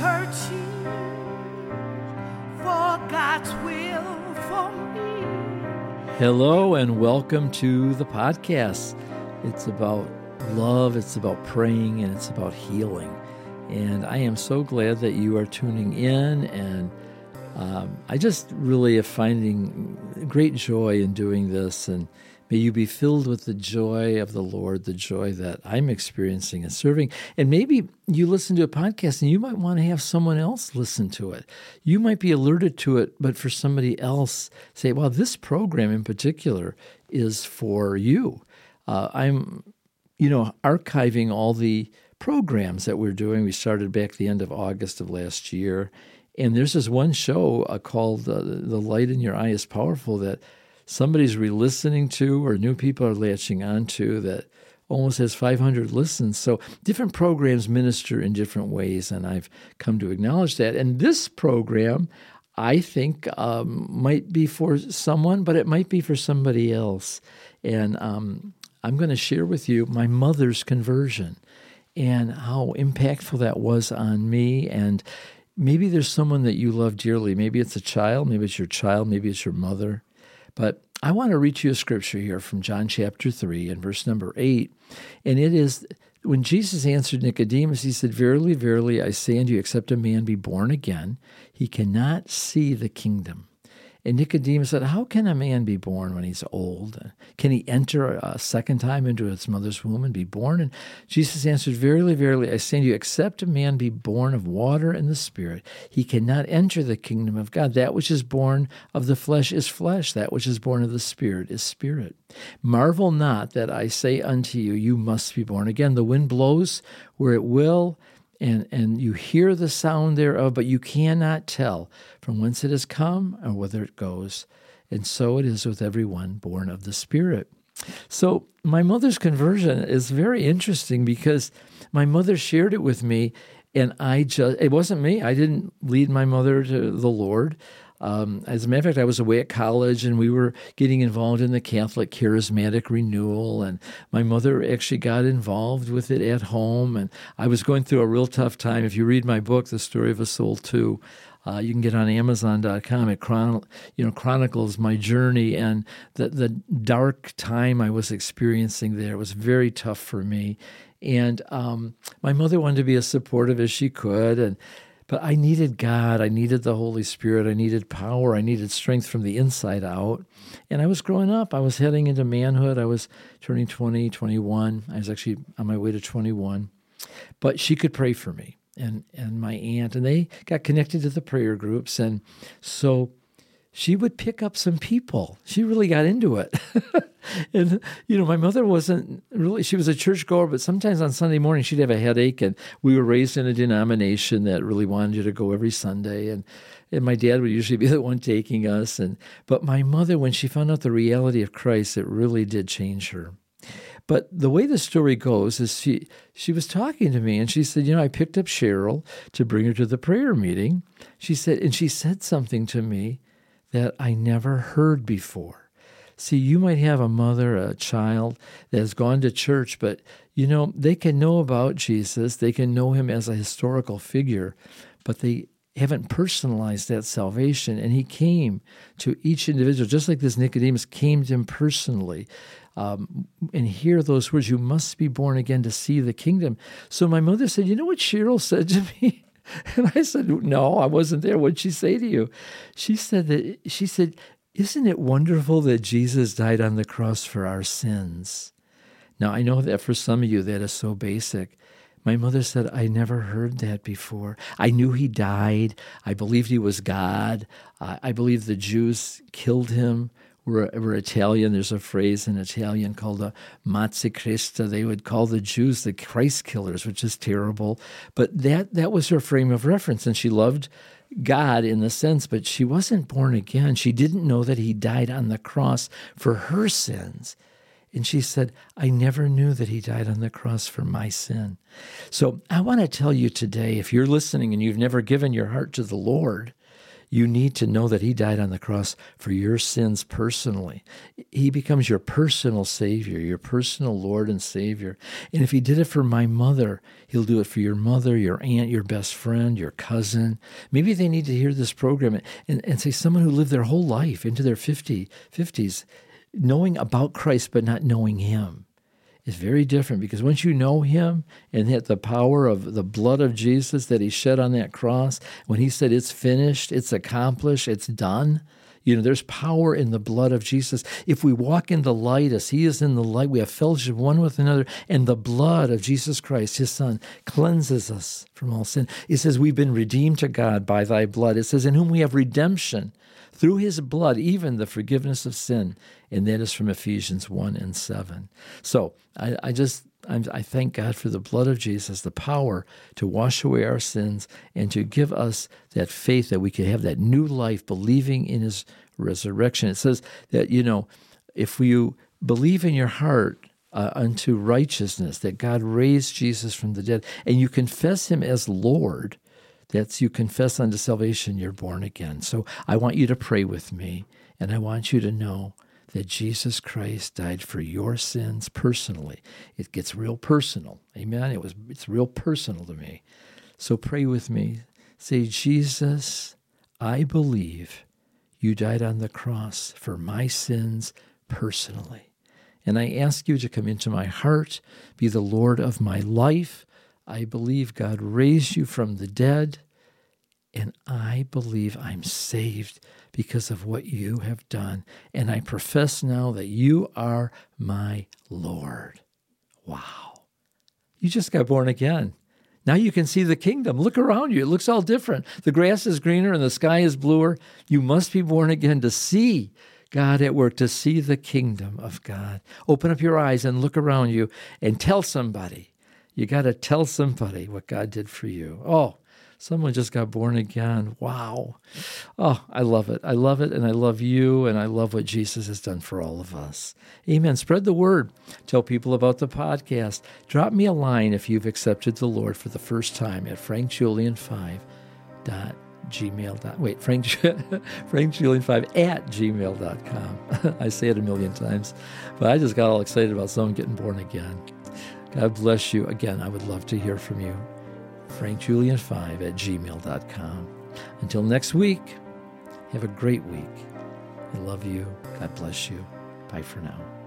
searching for God's will for me. Hello, and welcome to the podcast. It's about love, it's about praying, and it's about healing. And I am so glad that you are tuning in. And um, I just really am finding great joy in doing this. And May you be filled with the joy of the Lord, the joy that I'm experiencing and serving. And maybe you listen to a podcast and you might want to have someone else listen to it. You might be alerted to it, but for somebody else, say, well, this program in particular is for you. Uh, I'm, you know, archiving all the programs that we're doing. We started back the end of August of last year. And there's this one show uh, called uh, The Light in Your Eye is Powerful that somebody's re-listening to or new people are latching onto that almost has 500 listens. So different programs minister in different ways, and I've come to acknowledge that. And this program, I think, um, might be for someone, but it might be for somebody else. And um, I'm going to share with you my mother's conversion and how impactful that was on me. And maybe there's someone that you love dearly. Maybe it's a child, maybe it's your child, maybe it's your mother. But I want to read you a scripture here from John chapter 3 and verse number 8. And it is when Jesus answered Nicodemus, he said, Verily, verily, I say unto you, except a man be born again, he cannot see the kingdom and Nicodemus said, How can a man be born when he's old? Can he enter a second time into his mother's womb and be born? And Jesus answered, Verily, verily, I say to you, except a man be born of water and the Spirit, he cannot enter the kingdom of God. That which is born of the flesh is flesh, that which is born of the Spirit is spirit. Marvel not that I say unto you, You must be born again. The wind blows where it will and, and you hear the sound thereof, but you cannot tell from whence it has come or whither it goes. And so it is with everyone born of the Spirit. So my mother's conversion is very interesting because my mother shared it with me, and I just, it wasn't me. I didn't lead my mother to the Lord. Um, as a matter of fact, I was away at college and we were getting involved in the Catholic Charismatic Renewal. And my mother actually got involved with it at home. And I was going through a real tough time. If you read my book, The Story of a Soul Too, uh, you can get on Amazon.com. It chron- you know chronicles my journey and the the dark time I was experiencing there. It was very tough for me, and um, my mother wanted to be as supportive as she could, and but I needed God. I needed the Holy Spirit. I needed power. I needed strength from the inside out. And I was growing up. I was heading into manhood. I was turning 20, 21. I was actually on my way to 21. But she could pray for me and, and my aunt, and they got connected to the prayer groups. And so she would pick up some people. She really got into it. and, you know, my mother wasn't really, she was a churchgoer, but sometimes on Sunday morning she'd have a headache. And we were raised in a denomination that really wanted you to go every Sunday. And, and my dad would usually be the one taking us. And, but my mother, when she found out the reality of Christ, it really did change her. But the way the story goes is she she was talking to me and she said, you know, I picked up Cheryl to bring her to the prayer meeting. She said, and she said something to me that I never heard before. See, you might have a mother, a child that has gone to church, but you know, they can know about Jesus, they can know him as a historical figure, but they haven't personalized that salvation. And he came to each individual, just like this Nicodemus came to him personally. Um, and hear those words, you must be born again to see the kingdom. So my mother said, You know what Cheryl said to me? And I said, No, I wasn't there. What'd she say to you? She said that she said, Isn't it wonderful that Jesus died on the cross for our sins? Now I know that for some of you that is so basic. My mother said, I never heard that before. I knew he died. I believed he was God. I believed the Jews killed him we're, we're Italian. There's a phrase in Italian called a mazzi Christa. They would call the Jews the Christ killers, which is terrible. But that, that was her frame of reference. And she loved God in the sense, but she wasn't born again. She didn't know that he died on the cross for her sins. And she said, I never knew that he died on the cross for my sin. So I want to tell you today if you're listening and you've never given your heart to the Lord, you need to know that He died on the cross for your sins personally. He becomes your personal Savior, your personal Lord and Savior. And if He did it for my mother, He'll do it for your mother, your aunt, your best friend, your cousin. Maybe they need to hear this program and, and say someone who lived their whole life into their 50, 50s knowing about Christ but not knowing Him is very different because once you know him and hit the power of the blood of Jesus that he shed on that cross, when he said it's finished, it's accomplished, it's done, you know, there's power in the blood of Jesus. If we walk in the light as he is in the light, we have fellowship one with another, and the blood of Jesus Christ, his son, cleanses us from all sin. It says, We've been redeemed to God by thy blood. It says, In whom we have redemption through his blood, even the forgiveness of sin. And that is from Ephesians 1 and 7. So I, I just i thank God for the blood of Jesus, the power to wash away our sins and to give us that faith that we can have that new life, believing in His resurrection. It says that you know, if you believe in your heart uh, unto righteousness, that God raised Jesus from the dead, and you confess Him as Lord, that's you confess unto salvation, you're born again. So I want you to pray with me, and I want you to know that Jesus Christ died for your sins personally. It gets real personal. Amen. It was it's real personal to me. So pray with me. Say, Jesus, I believe you died on the cross for my sins personally. And I ask you to come into my heart, be the Lord of my life. I believe God raised you from the dead, and I believe I'm saved because of what you have done. And I profess now that you are my Lord. Wow. You just got born again. Now you can see the kingdom. Look around you. It looks all different. The grass is greener and the sky is bluer. You must be born again to see God at work, to see the kingdom of God. Open up your eyes and look around you and tell somebody. You got to tell somebody what God did for you. Oh, someone just got born again. Wow. Oh, I love it. I love it. And I love you. And I love what Jesus has done for all of us. Amen. Spread the word. Tell people about the podcast. Drop me a line if you've accepted the Lord for the first time at frankjulian5 dot gmail dot wait frank frankjulian5 at gmail.com i say it a million times but i just got all excited about someone getting born again god bless you again i would love to hear from you frankjulian5 at gmail.com. Until next week, have a great week. I love you. God bless you. Bye for now.